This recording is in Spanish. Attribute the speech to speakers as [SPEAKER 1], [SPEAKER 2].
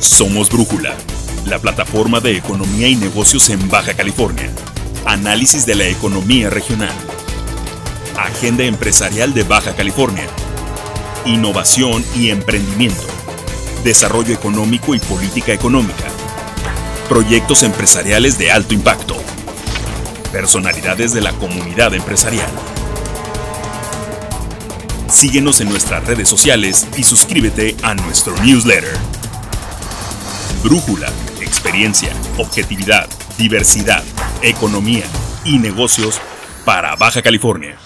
[SPEAKER 1] Somos Brújula, la plataforma de economía y negocios en Baja California. Análisis de la economía regional. Agenda empresarial de Baja California. Innovación y emprendimiento. Desarrollo económico y política económica. Proyectos empresariales de alto impacto. Personalidades de la comunidad empresarial. Síguenos en nuestras redes sociales y suscríbete a nuestro newsletter. Brújula, experiencia, objetividad, diversidad, economía y negocios para Baja California.